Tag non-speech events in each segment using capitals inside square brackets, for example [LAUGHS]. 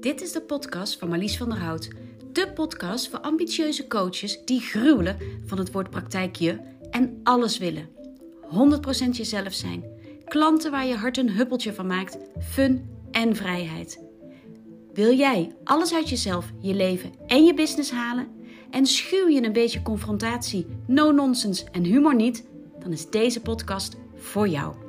Dit is de podcast van Marlies van der Hout. De podcast voor ambitieuze coaches die gruwelen van het woord praktijkje en alles willen. 100% jezelf zijn. Klanten waar je hart een huppeltje van maakt, fun en vrijheid. Wil jij alles uit jezelf, je leven en je business halen? En schuw je een beetje confrontatie, no nonsense en humor niet? Dan is deze podcast voor jou.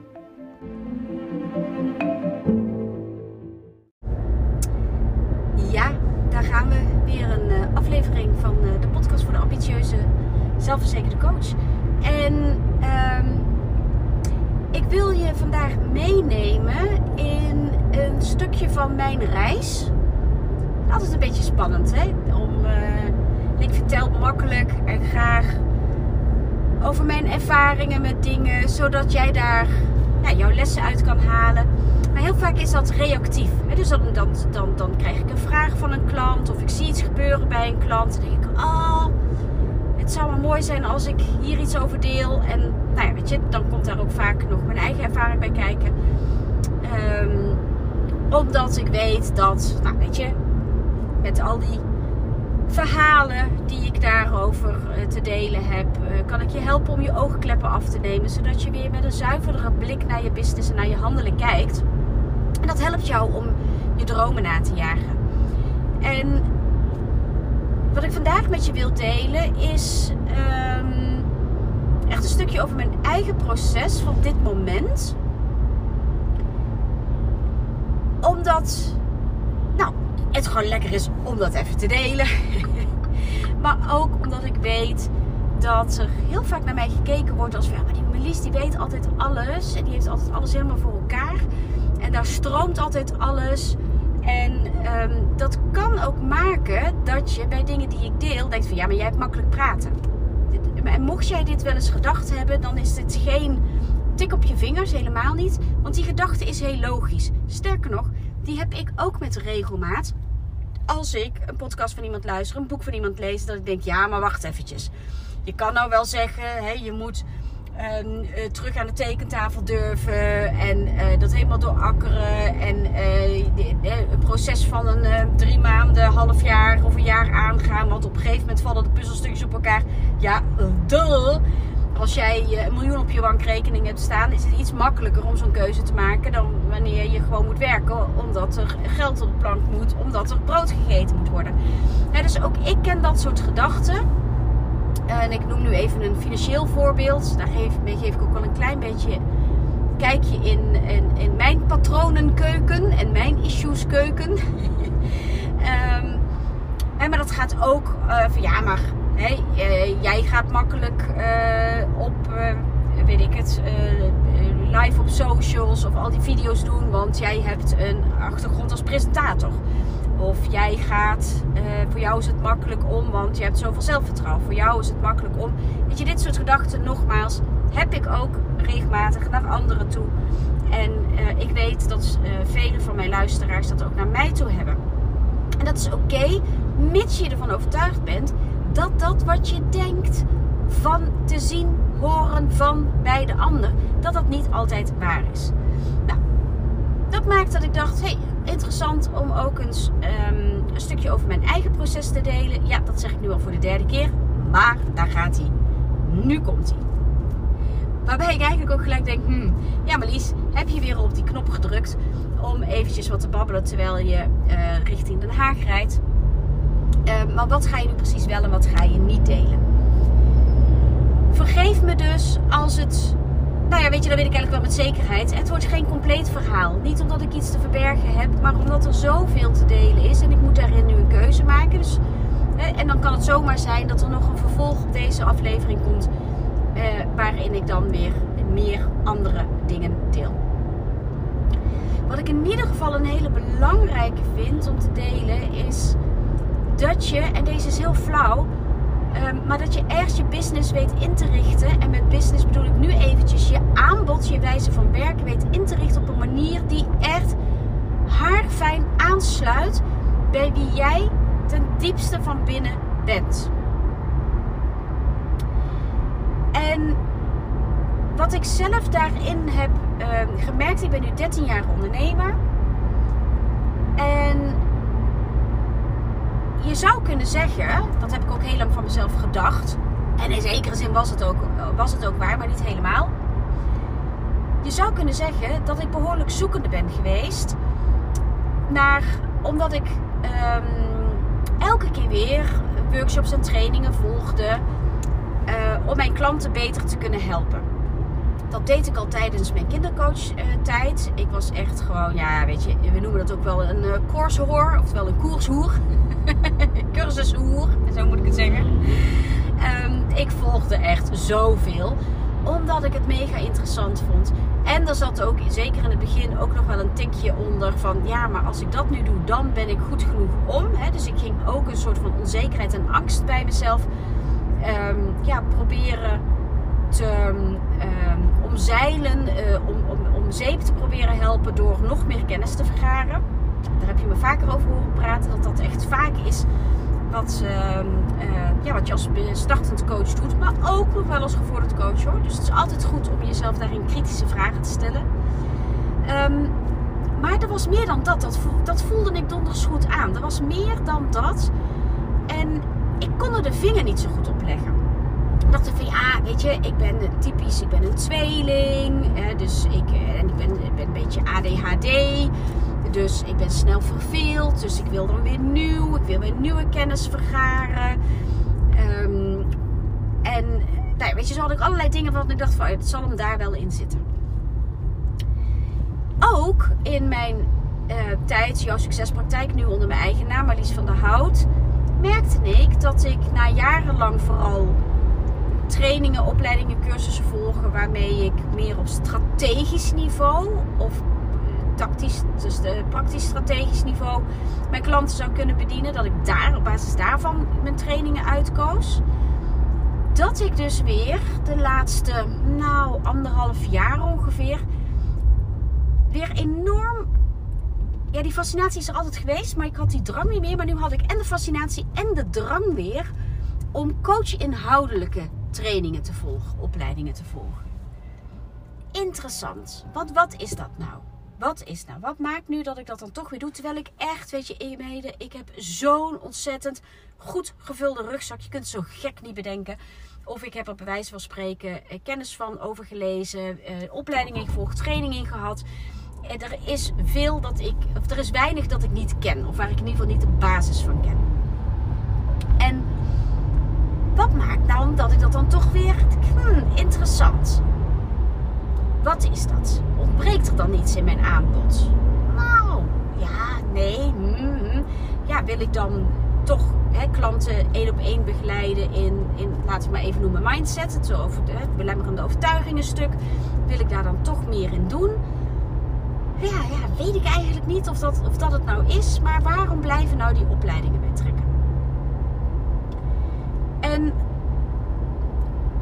Zelfverzekerde coach. En um, ik wil je vandaag meenemen in een stukje van mijn reis. Altijd een beetje spannend, hè? Om, uh, ik vertel makkelijk en graag over mijn ervaringen met dingen, zodat jij daar ja, jouw lessen uit kan halen. Maar heel vaak is dat reactief. Dus dan, dan, dan, dan krijg ik een vraag van een klant of ik zie iets gebeuren bij een klant. En denk ik, oh, het zou wel mooi zijn als ik hier iets over deel. En nou ja, weet je, dan komt daar ook vaak nog mijn eigen ervaring bij kijken. Um, omdat ik weet dat, nou weet je, met al die verhalen die ik daarover eh, te delen heb, eh, kan ik je helpen om je oogkleppen af te nemen. Zodat je weer met een zuiverdere blik naar je business en naar je handelen kijkt. En dat helpt jou om je dromen na te jagen. En wat ik vandaag met je wil delen is um, echt een stukje over mijn eigen proces van dit moment. Omdat, nou, het gewoon lekker is om dat even te delen. [LAUGHS] maar ook omdat ik weet dat er heel vaak naar mij gekeken wordt als van, ja, maar die Melis die weet altijd alles. En die heeft altijd alles helemaal voor elkaar. En daar stroomt altijd alles. En um, dat kan ook maken dat je bij dingen die ik deel denkt van ja, maar jij hebt makkelijk praten. En mocht jij dit wel eens gedacht hebben, dan is dit geen tik op je vingers, helemaal niet. Want die gedachte is heel logisch. Sterker nog, die heb ik ook met regelmaat. Als ik een podcast van iemand luister, een boek van iemand lees, dat ik denk, ja, maar wacht eventjes. Je kan nou wel zeggen, hè, je moet uh, terug aan de tekentafel durven en uh, dat helemaal doorakkeren en uh, een proces van een drie maanden, half jaar of een jaar aangaan. Want op een gegeven moment vallen de puzzelstukjes op elkaar. Ja. Als jij een miljoen op je bankrekening hebt staan, is het iets makkelijker om zo'n keuze te maken dan wanneer je gewoon moet werken. Omdat er geld op de plank moet, omdat er brood gegeten moet worden. dus ook ik ken dat soort gedachten. En ik noem nu even een financieel voorbeeld. Daar geef, ik ook wel een klein beetje kijkje in, in, mijn patronenkeuken en mijn issueskeuken. [LAUGHS] um, maar dat gaat ook uh, van ja, maar hey, uh, jij gaat makkelijk op, weet ik het, live op socials of al die video's doen, want jij hebt een achtergrond als presentator. Of jij gaat, uh, voor jou is het makkelijk om, want je hebt zoveel zelfvertrouwen. Voor jou is het makkelijk om. Weet je, dit soort gedachten, nogmaals, heb ik ook regelmatig naar anderen toe. En uh, ik weet dat uh, vele van mijn luisteraars dat ook naar mij toe hebben. En dat is oké, mits je ervan overtuigd bent dat dat wat je denkt van te zien, horen van bij de ander, dat dat niet altijd waar is. Nou, dat maakt dat ik dacht, hé, hey, interessant om ook eens um, een stukje over mijn eigen proces te delen. Ja, dat zeg ik nu al voor de derde keer. Maar daar gaat hij. Nu komt hij. Waarbij ik eigenlijk ook gelijk denk, hmm, ja Marlies, heb je weer op die knop gedrukt om eventjes wat te babbelen terwijl je uh, richting Den Haag rijdt. Uh, maar wat ga je nu precies wel en wat ga je niet delen? Vergeef me dus als het nou ja, weet je, dat weet ik eigenlijk wel met zekerheid. Het wordt geen compleet verhaal. Niet omdat ik iets te verbergen heb, maar omdat er zoveel te delen is. En ik moet daarin nu een keuze maken. Dus, en dan kan het zomaar zijn dat er nog een vervolg op deze aflevering komt. Eh, waarin ik dan weer meer andere dingen deel. Wat ik in ieder geval een hele belangrijke vind om te delen is dat je, en deze is heel flauw, Um, maar dat je ergens je business weet in te richten. En met business bedoel ik nu eventjes je aanbod, je wijze van werken weet in te richten op een manier die echt haarfijn aansluit bij wie jij ten diepste van binnen bent. En wat ik zelf daarin heb uh, gemerkt, ik ben nu 13 jaar ondernemer. En zou kunnen zeggen, dat heb ik ook heel lang van mezelf gedacht. En in zekere zin was het ook, was het ook waar, maar niet helemaal. Je zou kunnen zeggen dat ik behoorlijk zoekende ben geweest. Naar, omdat ik ehm, elke keer weer workshops en trainingen volgde. Uh, om mijn klanten beter te kunnen helpen. Dat deed ik al tijdens mijn kindercoach-tijd. ik was echt gewoon, ja, weet je, we noemen dat ook wel een uh, oftewel een koershoer. [LAUGHS] Cursushoer, zo moet ik het zeggen. Um, ik volgde echt zoveel, omdat ik het mega interessant vond. En er zat ook, zeker in het begin, ook nog wel een tikje onder van... ja, maar als ik dat nu doe, dan ben ik goed genoeg om. Hè? Dus ik ging ook een soort van onzekerheid en angst bij mezelf um, ja, proberen um, omzeilen, uh, om, om, om zeep te proberen helpen door nog meer kennis te vergaren. Daar heb je me vaker over horen praten, dat dat echt vaak is wat, uh, uh, ja, wat je als startend coach doet, maar ook nog wel als gevorderd coach hoor. Dus het is altijd goed om jezelf daarin kritische vragen te stellen. Maar er was meer dan dat. dat. Dat voelde ik donders goed aan. Er was meer dan dat. En ik kon er de vinger niet zo goed op leggen. Ik dacht van ja, weet je, ik ben typisch, ik ben een tweeling. Hè, dus ik, en ik ben, ik ben een beetje ADHD. Dus ik ben snel verveeld. Dus ik wil dan weer nieuw. Ik wil weer nieuwe kennis vergaren. Um, en nou, weet je, zo had ik allerlei dingen waarvan ik dacht van, het zal hem daar wel in zitten. Ook in mijn uh, tijd, jouw succespraktijk, nu onder mijn eigen naam, Marlies van der Hout, merkte ik dat ik na jarenlang vooral trainingen, opleidingen, cursussen volgen waarmee ik meer op strategisch niveau of tactisch, dus de praktisch strategisch niveau mijn klanten zou kunnen bedienen. Dat ik daar op basis daarvan mijn trainingen uitkoos. Dat ik dus weer de laatste, nou, anderhalf jaar ongeveer, weer enorm. Ja, die fascinatie is er altijd geweest, maar ik had die drang niet meer. Maar nu had ik en de fascinatie en de drang weer om coach-inhoudelijke trainingen te volgen, opleidingen te volgen. Interessant. Wat, wat is dat nou? wat is nou? Wat maakt nu dat ik dat dan toch weer doe? Terwijl ik echt, weet je, in ik heb zo'n ontzettend goed gevulde rugzak. Je kunt het zo gek niet bedenken. Of ik heb er bij wijze van spreken eh, kennis van overgelezen, eh, opleidingen gevolgd, trainingen gehad. En er is veel dat ik, of er is weinig dat ik niet ken. Of waar ik in ieder geval niet de basis van ken. Wat maakt nou dat ik dat dan toch weer, hmm, interessant. Wat is dat? Ontbreekt er dan iets in mijn aanbod? Nou, ja, nee. Mm, ja, wil ik dan toch hè, klanten één op één begeleiden in, in, laten we maar even noemen, mindset. Het, over de, het belemmerende overtuigingen stuk. Wil ik daar dan toch meer in doen? Ja, ja, weet ik eigenlijk niet of dat, of dat het nou is. Maar waarom blijven nou die opleidingen bij trekken? En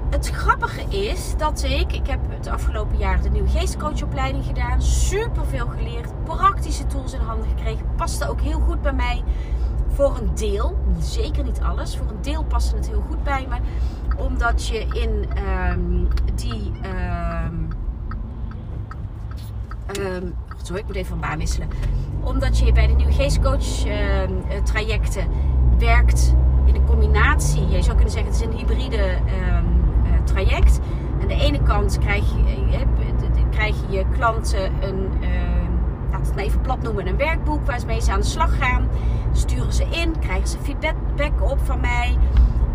het grappige is dat ik, ik heb het afgelopen jaar de nieuwe geestcoachopleiding gedaan, super veel geleerd, praktische tools in handen gekregen, paste ook heel goed bij mij. Voor een deel, zeker niet alles, voor een deel paste het heel goed bij me, omdat je in um, die. Um, um, sorry, ik moet even van baan wisselen. Omdat je bij de nieuwe geestcoach trajecten werkt in een combinatie. Je zou kunnen zeggen, het is een hybride traject. Aan de ene kant krijg je, eh, krijg je je klanten een, uh, laat het even plat noemen, een werkboek waarmee ze aan de slag gaan. Sturen ze in, krijgen ze feedback op van mij.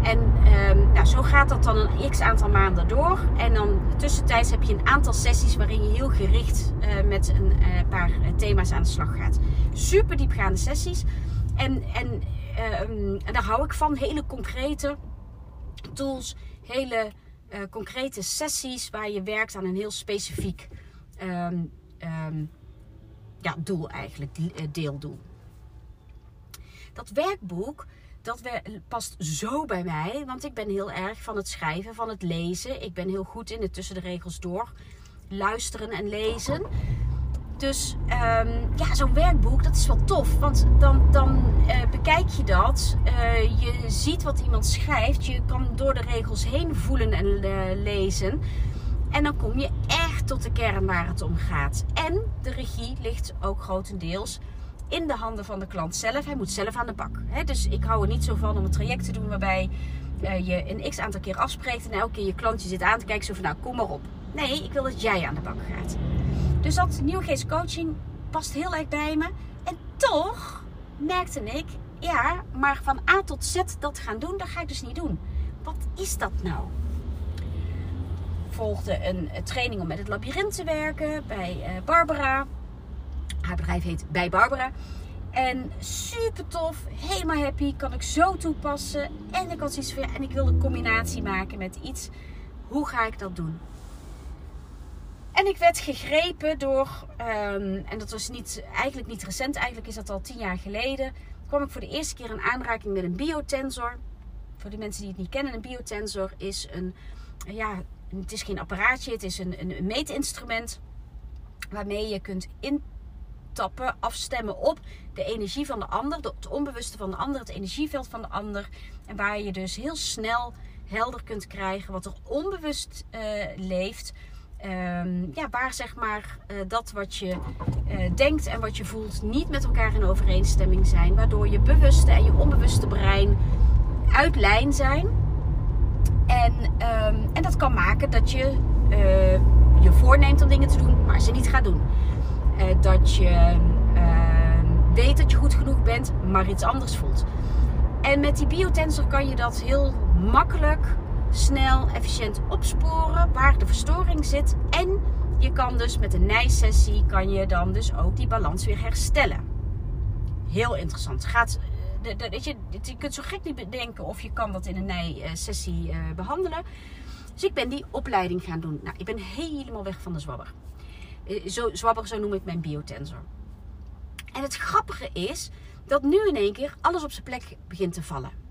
En um, nou, zo gaat dat dan een x aantal maanden door. En dan tussentijds heb je een aantal sessies waarin je heel gericht uh, met een paar thema's aan de slag gaat. Super diepgaande sessies. En, en, um, en daar hou ik van. Hele concrete tools. Hele uh, concrete sessies waar je werkt aan een heel specifiek um, um, ja, doel eigenlijk, eh, deeldoel. Dat werkboek, dat past zo bij mij, want ik ben heel erg van het schrijven, van het lezen. Ik ben heel goed in het tussen de regels door luisteren en lezen. Dus um, ja, zo'n werkboek, dat is wel tof. Want dan, dan uh, bekijk je dat. Uh, je ziet wat iemand schrijft. Je kan door de regels heen voelen en uh, lezen. En dan kom je echt tot de kern waar het om gaat. En de regie ligt ook grotendeels in de handen van de klant zelf. Hij moet zelf aan de bak. Hè? Dus ik hou er niet zo van om een traject te doen waarbij je een x aantal keer afspreekt en elke keer je klantje zit aan te kijken. Zo nou, kom maar op. Nee, ik wil dat jij aan de bak gaat. Dus dat nieuwe coaching past heel erg bij me. En toch merkte ik, ja, maar van A tot Z dat gaan doen, dat ga ik dus niet doen. Wat is dat nou? Volgde een training om met het labyrint te werken bij uh, Barbara. Haar bedrijf heet Bij Barbara. En super tof, helemaal happy, kan ik zo toepassen. En ik had zoiets van, en ik wil een combinatie maken met iets. Hoe ga ik dat doen? En ik werd gegrepen door, um, en dat was niet, eigenlijk niet recent, eigenlijk is dat al tien jaar geleden. kwam ik voor de eerste keer in aanraking met een biotensor. Voor de mensen die het niet kennen, een biotensor is een, ja, het is geen apparaatje, het is een, een meetinstrument waarmee je kunt intappen, afstemmen op de energie van de ander, het onbewuste van de ander, het energieveld van de ander. En waar je dus heel snel helder kunt krijgen wat er onbewust uh, leeft Ehm, ja, waar zeg maar uh, dat wat je uh, denkt en wat je voelt niet met elkaar in overeenstemming zijn. Waardoor je bewuste en je onbewuste brein uit lijn zijn. En, um, en dat kan maken dat je uh, je voorneemt om dingen te doen, maar ze niet gaat doen. dat je ehm, weet dat je goed genoeg bent, maar iets anders voelt. En met die biotensor kan je dat heel makkelijk snel, efficiënt opsporen waar de verstoring zit. En je kan dus met een nijsessie kan je dan dus ook die balans weer herstellen. Heel interessant. Gaat, eh, weet je, je kunt zo gek niet bedenken of je kan dat in een nijsessie uh, behandelen. Dus ik ben die opleiding gaan doen. Nou, ik ben helemaal weg van de zwabber. Uh, zo, zwabber, zo noem ik mijn biotensor. En het grappige is dat nu in één keer alles op zijn plek begint te vallen.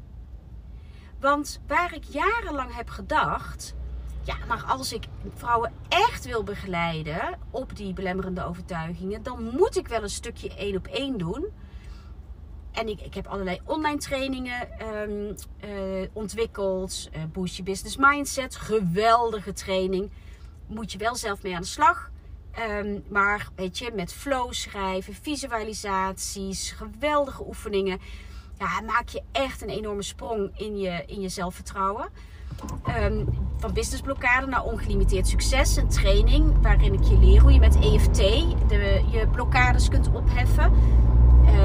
Want waar ik jarenlang heb gedacht, ja, maar als ik vrouwen echt wil begeleiden op die belemmerende overtuigingen, dan moet ik wel een stukje één op één doen. En ik, ik heb allerlei online trainingen um, uh, ontwikkeld. Uh, Boost je Business Mindset. Geweldige training. Moet je wel zelf mee aan de slag. Um, maar weet je, met flow schrijven, visualisaties, geweldige oefeningen maak je echt een enorme sprong in je, in je zelfvertrouwen. Um, van businessblokkade naar ongelimiteerd succes. Een training waarin ik je leer hoe je met EFT de, je blokkades kunt opheffen.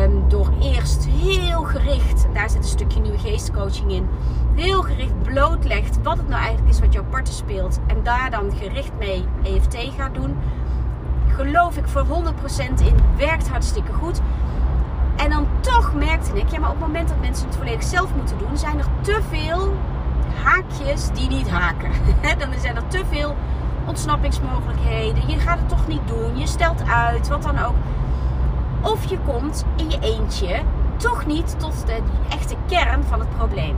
Um, door eerst heel gericht, daar zit een stukje nieuwe geestcoaching in, heel gericht blootlegt wat het nou eigenlijk is wat jouw partner speelt. En daar dan gericht mee EFT gaat doen. Geloof ik voor 100% in, werkt hartstikke goed. En dan toch merkte ik, ja, maar op het moment dat mensen het volledig zelf moeten doen, zijn er te veel haakjes die niet haken. [LAUGHS] dan zijn er te veel ontsnappingsmogelijkheden. Je gaat het toch niet doen. Je stelt uit, wat dan ook. Of je komt in je eentje toch niet tot de echte kern van het probleem.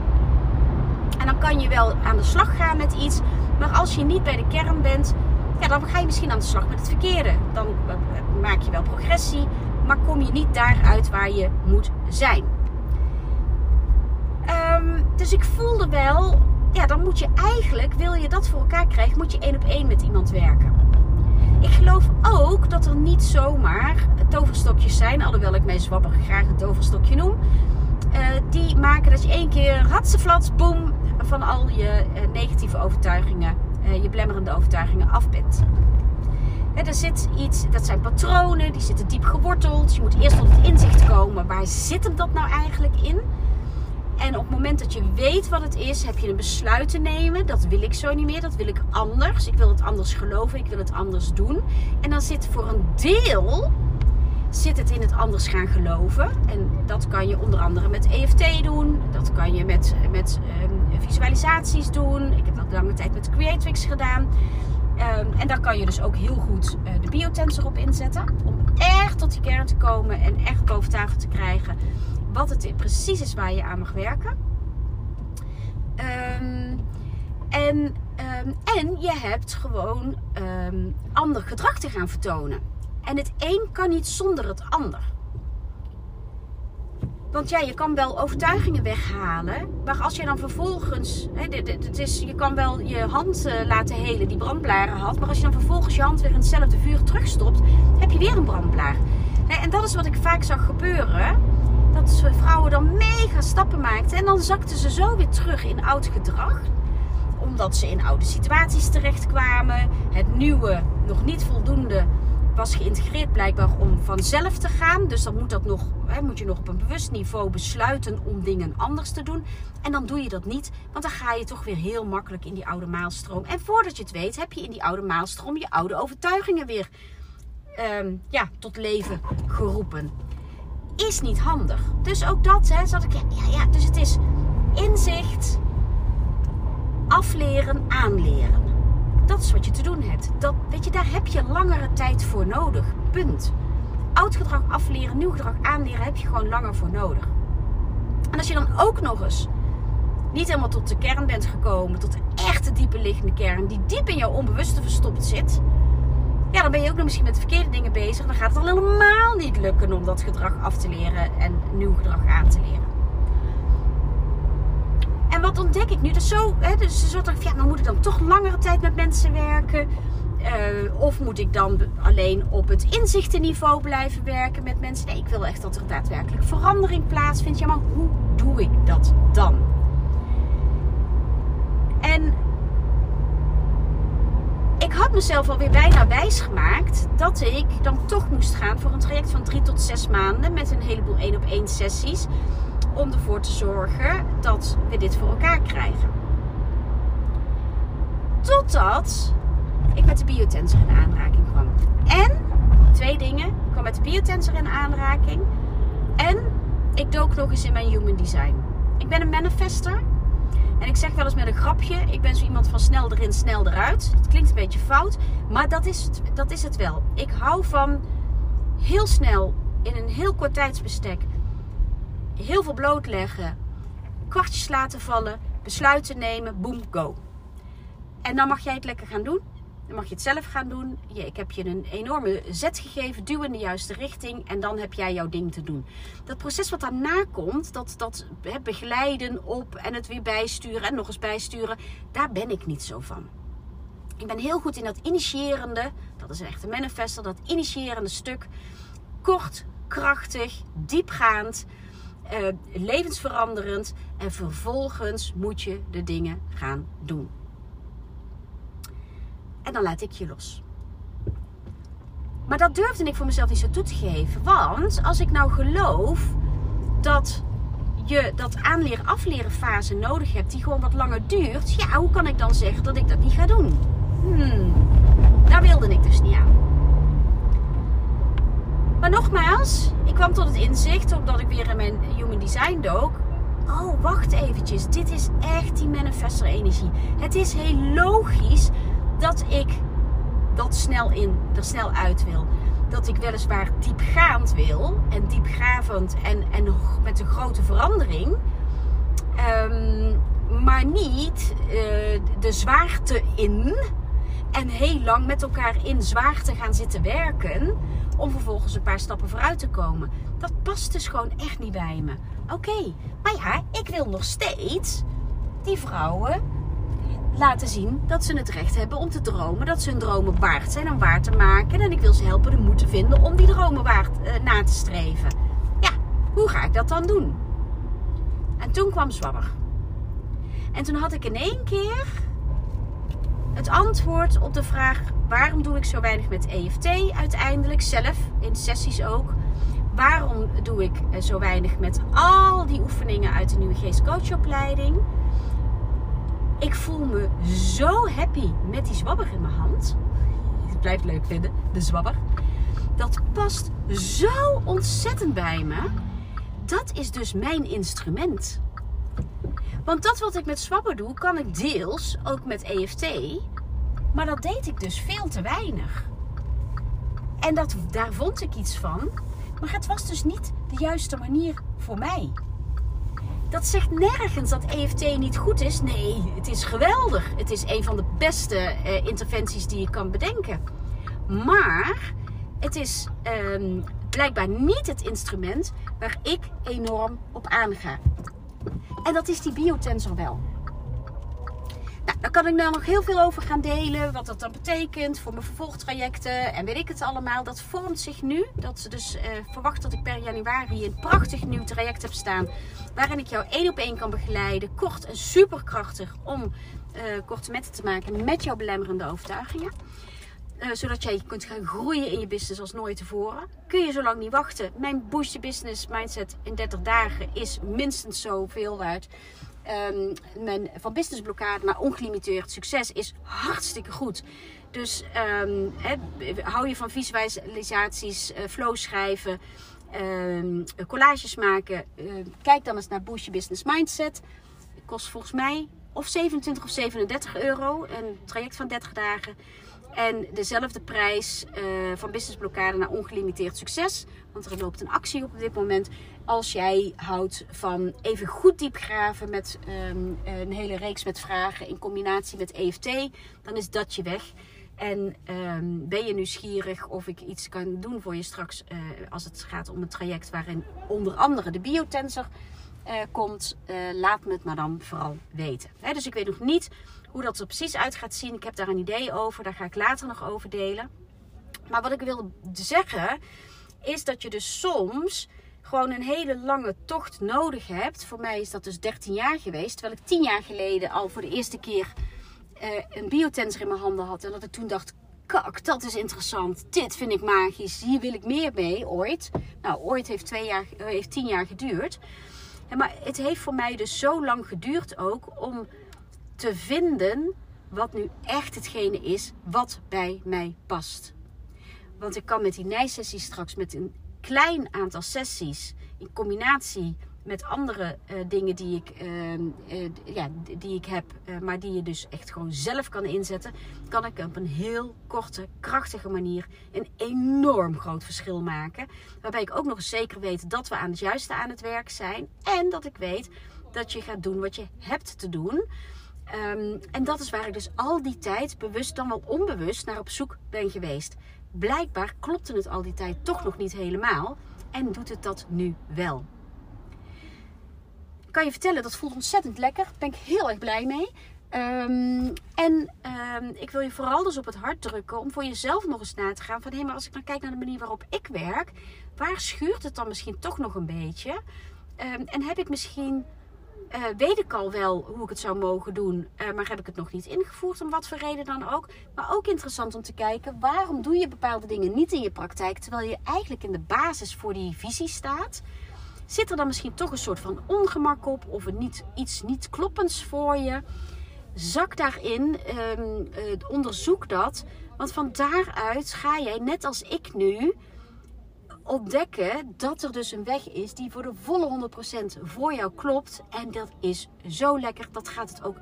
En dan kan je wel aan de slag gaan met iets, maar als je niet bij de kern bent, ja, dan ga je misschien aan de slag met het verkeerde. Dan eh, maak je wel progressie, maar kom je niet daaruit waar je moet zijn. Um, dus ik voelde wel, ja, dan moet je eigenlijk, wil je dat voor elkaar krijgen, moet je één op één met iemand werken. Ik geloof ook dat er niet zomaar toverstokjes zijn, alhoewel ik mijn zwabber graag een toverstokje noem. Uh, die maken dat je één keer hatseflats, boem, van al je uh, negatieve overtuigingen, uh, je blemmerende overtuigingen af bent er zit iets, dat zijn patronen, die zitten diep geworteld. Je moet eerst tot het inzicht komen, waar zit hem dat nou eigenlijk in? En op het moment dat je weet wat het is, heb je een besluit te nemen. Dat wil ik zo niet meer, dat wil ik anders. Ik wil het anders geloven, ik wil het anders doen. En dan zit voor een deel zit het in het anders gaan geloven. En dat kan je onder andere met EFT doen. Dat kan je met, met um, visualisaties doen. Ik heb dat lange tijd met Creatrix gedaan. Um, en daar kan je dus ook heel goed uh, de biotensor op inzetten. Om echt tot die kern te komen en echt boven tafel te krijgen wat het precies is waar je aan mag werken. Um, en, um, en je hebt gewoon ander gedrag te gaan vertonen. En het een kan niet zonder het ander. Want ja, je kan wel overtuigingen weghalen. Maar als je dan vervolgens. Hè, het is, je kan wel je hand uh, laten helen die brandblaren had. Maar als je dan vervolgens je hand weer in hetzelfde vuur terugstopt. heb je weer een brandblaar. Nee, en dat is wat ik vaak zag gebeuren. Dat vrouwen dan mega stappen maakten en dan zakten ze zo weer terug in oud gedrag. Omdat ze in oude situaties terechtkwamen. Het nieuwe nog niet voldoende was geïntegreerd blijkbaar om vanzelf te gaan. Dus dan moet, dat nog, hè, moet je nog op een bewust niveau besluiten om dingen anders te doen. En dan doe je dat niet, want dan ga je toch weer heel makkelijk in die oude maalstroom. En voordat je het weet, heb je in die oude maalstroom je oude overtuigingen weer ehm, ja, tot leven geroepen. Is niet handig. Dus ook dat, hè, zat ik, ja, ja, dus het is inzicht, afleren, aanleren. Wat je te doen hebt. Dat, weet je, daar heb je langere tijd voor nodig. Punt. Oud gedrag afleren, nieuw gedrag aanleren heb je gewoon langer voor nodig. En als je dan ook nog eens niet helemaal tot de kern bent gekomen, tot de echte diepe liggende kern, die diep in jouw onbewuste verstopt zit, ja, dan ben je ook nog misschien met de verkeerde dingen bezig. Dan gaat het al helemaal niet lukken om dat gedrag af te leren en nieuw gedrag aan te leren. Wat ontdek ik nu? Dus zo, hè, dus zo dacht ja, maar moet ik dan toch langere tijd met mensen werken? Uh, of moet ik dan alleen op het inzichtenniveau blijven werken met mensen? Nee, ik wil echt dat er daadwerkelijk verandering plaatsvindt. Ja, maar hoe doe ik dat dan? En ik had mezelf alweer bijna wijs gemaakt dat ik dan toch moest gaan voor een traject van drie tot zes maanden met een heleboel één op één sessies om ervoor te zorgen dat we dit voor elkaar krijgen. Totdat ik met de biotensor in aanraking kwam. En, twee dingen. Ik kwam met de biotensor in aanraking. En ik dook nog eens in mijn human design. Ik ben een manifester. En ik zeg wel eens met een grapje: ik ben zo iemand van snel erin, snel eruit. Dat klinkt een beetje fout, maar dat is het, dat is het wel. Ik hou van heel snel, in een heel kort tijdsbestek, heel veel blootleggen, kwartjes laten vallen, besluiten nemen, boom, go. En dan mag jij het lekker gaan doen. Dan mag je het zelf gaan doen. ik heb je een enorme zet gegeven, duw in de juiste richting en dan heb jij jouw ding te doen. Dat proces wat daarna komt, dat, dat begeleiden op en het weer bijsturen en nog eens bijsturen, daar ben ik niet zo van. Ik ben heel goed in dat initiërende, dat is een manifester, dat initiërende stuk. Kort, krachtig, diepgaand uh, levensveranderend. En vervolgens moet je de dingen gaan doen. En dan laat ik je los. Maar dat durfde ik voor mezelf niet zo toe te geven. Want als ik nou geloof dat je dat aanleren afleren fase nodig hebt die gewoon wat langer duurt. Ja, hoe kan ik dan zeggen dat ik dat niet ga doen? Hmm, daar wilde ik dus niet aan. Maar nogmaals, ik kwam tot het inzicht, omdat ik weer in mijn human design dook. Oh, wacht eventjes. Dit is echt die manifester energie. Het is heel logisch dat ik dat snel in, er snel uit wil. Dat ik weliswaar diepgaand wil. En diepgravend en, en met een grote verandering. Um, maar niet uh, de zwaarte in. En heel lang met elkaar in zwaarte gaan zitten werken om vervolgens een paar stappen vooruit te komen. Dat past dus gewoon echt niet bij me. Oké, maar ja, ik wil nog steeds die vrouwen laten zien dat ze het recht hebben om te dromen. Dat ze hun dromen waard zijn om waar te maken. En ik wil ze helpen de moed te vinden om die dromen waard uh, na te streven. Ja, hoe ga ik dat dan doen? En toen kwam Zwabber. En toen had ik in één keer het antwoord op de vraag: waarom doe ik zo weinig met EFT uiteindelijk zelf, in sessies ook? Waarom doe ik eh, zo weinig met al die oefeningen uit de Nieuwe Geest Coachopleiding? Ik voel me zo happy met die zwabber in mijn hand. [LAUGHS] Het leuk vinden, de zwabber. Dat past zo ontzettend bij me. Dat is dus mijn instrument. Want dat wat ik met zwabber doe, kan ik deels ook met EFT. Maar dat deed ik dus veel te weinig. En dat, daar vond ik iets van. Maar het was dus niet de juiste manier voor mij. Dat zegt nergens dat EFT niet goed is. Nee, het is geweldig. Het is een van de beste eh, interventies die je kan bedenken. Maar het is ehm, blijkbaar niet het instrument waar ik enorm op aanga. En dat is die biotensor wel. Nou, daar kan ik nou nog heel veel over gaan delen. Wat dat dan betekent voor mijn vervolgtrajecten en weet ik het allemaal. Dat vormt zich nu. Dat ze dus uh, verwacht dat ik per januari een prachtig nieuw traject heb staan. Waarin ik jou één op één kan begeleiden. Kort en superkrachtig om uh, korte metten te maken met jouw belemmerende overtuigingen. Uh, zodat jij kunt gaan groeien in je business als nooit tevoren. Kun je zo lang niet wachten. Mijn Boost Your Business Mindset in 30 dagen is minstens zoveel waard. Um, mijn van businessblokkade naar ongelimiteerd succes is hartstikke goed. Dus um, hou je van visualisaties, uh, flow schrijven, um, collages maken. Kijk dan eens naar Boost Your Business Mindset. Kost volgens mij of 27 of 37 euro. Een traject van 30 dagen. En dezelfde prijs uh, van businessblokkade naar ongelimiteerd succes. Want er loopt een actie op dit moment. Als jij houdt van even goed diep graven met um, een hele reeks met vragen in combinatie met EFT, dan is dat je weg. En um, ben je nieuwsgierig of ik iets kan doen voor je straks uh, als het gaat om een traject waarin onder andere de biotensor uh, komt, uh, laat me het maar dan vooral weten. Dus ik weet nog niet hoe dat er precies uit gaat zien. Ik heb daar een idee over, daar ga ik later nog over delen. Maar wat ik wil zeggen, is dat je dus soms gewoon een hele lange tocht nodig hebt. Voor mij is dat dus 13 jaar geweest. Terwijl ik 10 jaar geleden al voor de eerste keer uh, een biotensor in mijn handen had. En dat ik toen dacht, kak, dat is interessant. Dit vind ik magisch. Hier wil ik meer mee, ooit. Nou, ooit heeft, twee jaar, heeft 10 jaar geduurd. Maar het heeft voor mij dus zo lang geduurd ook om te vinden wat nu echt hetgene is wat bij mij past. Want ik kan met die nijsessies straks met een klein aantal sessies in combinatie met andere uh, dingen die ik, uh, uh, ja, die ik heb, maar die je dus echt gewoon zelf kan inzetten, kan ik op een heel korte, krachtige manier een enorm groot verschil maken. Waarbij ik ook nog zeker weet dat we aan het juiste aan het werk zijn en dat ik weet dat je gaat doen wat je hebt te doen. Um, en dat is waar ik dus al die tijd, bewust dan wel onbewust, naar op zoek ben geweest. Blijkbaar klopte het al die tijd toch nog niet helemaal en doet het dat nu wel. Kan je vertellen, dat voelt ontzettend lekker. Daar ben ik heel erg blij mee. Um, en um, ik wil je vooral dus op het hart drukken om voor jezelf nog eens na te gaan. Van hé, maar als ik dan kijk naar de manier waarop ik werk, waar schuurt het dan misschien toch nog een beetje? Um, en heb ik misschien uh, weet ik al wel hoe ik het zou mogen doen, uh, maar heb ik het nog niet ingevoerd, om wat voor reden dan ook. Maar ook interessant om te kijken, waarom doe je bepaalde dingen niet in je praktijk, terwijl je eigenlijk in de basis voor die visie staat? Zit er dan misschien toch een soort van ongemak op of een niet, iets niet kloppends voor je? Zak daarin, um, uh, onderzoek dat, want van daaruit ga jij, net als ik nu, ontdekken dat er dus een weg is die voor de volle 100% voor jou klopt. En dat is zo lekker. Dat gaat het ook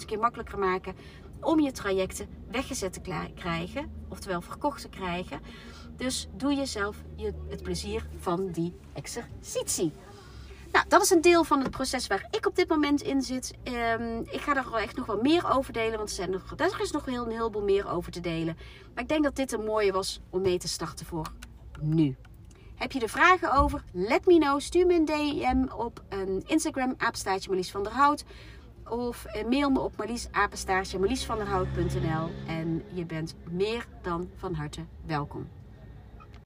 20.000 keer makkelijker maken om je trajecten weggezet te krijgen. Oftewel verkocht te krijgen. Dus doe jezelf het plezier van die exercitie. Nou, dat is een deel van het proces waar ik op dit moment in zit. Um, ik ga er echt nog wel meer over delen, want er, zijn nog, er is nog heel, een heleboel meer over te delen. Maar ik denk dat dit een mooie was om mee te starten voor nu. Heb je er vragen over? Let me know. Stuur me een DM op een Instagram, apenstaartje Marlies van Hout. Of mail me op marliesapenstaartje marliesvanderhout.nl En je bent meer dan van harte welkom.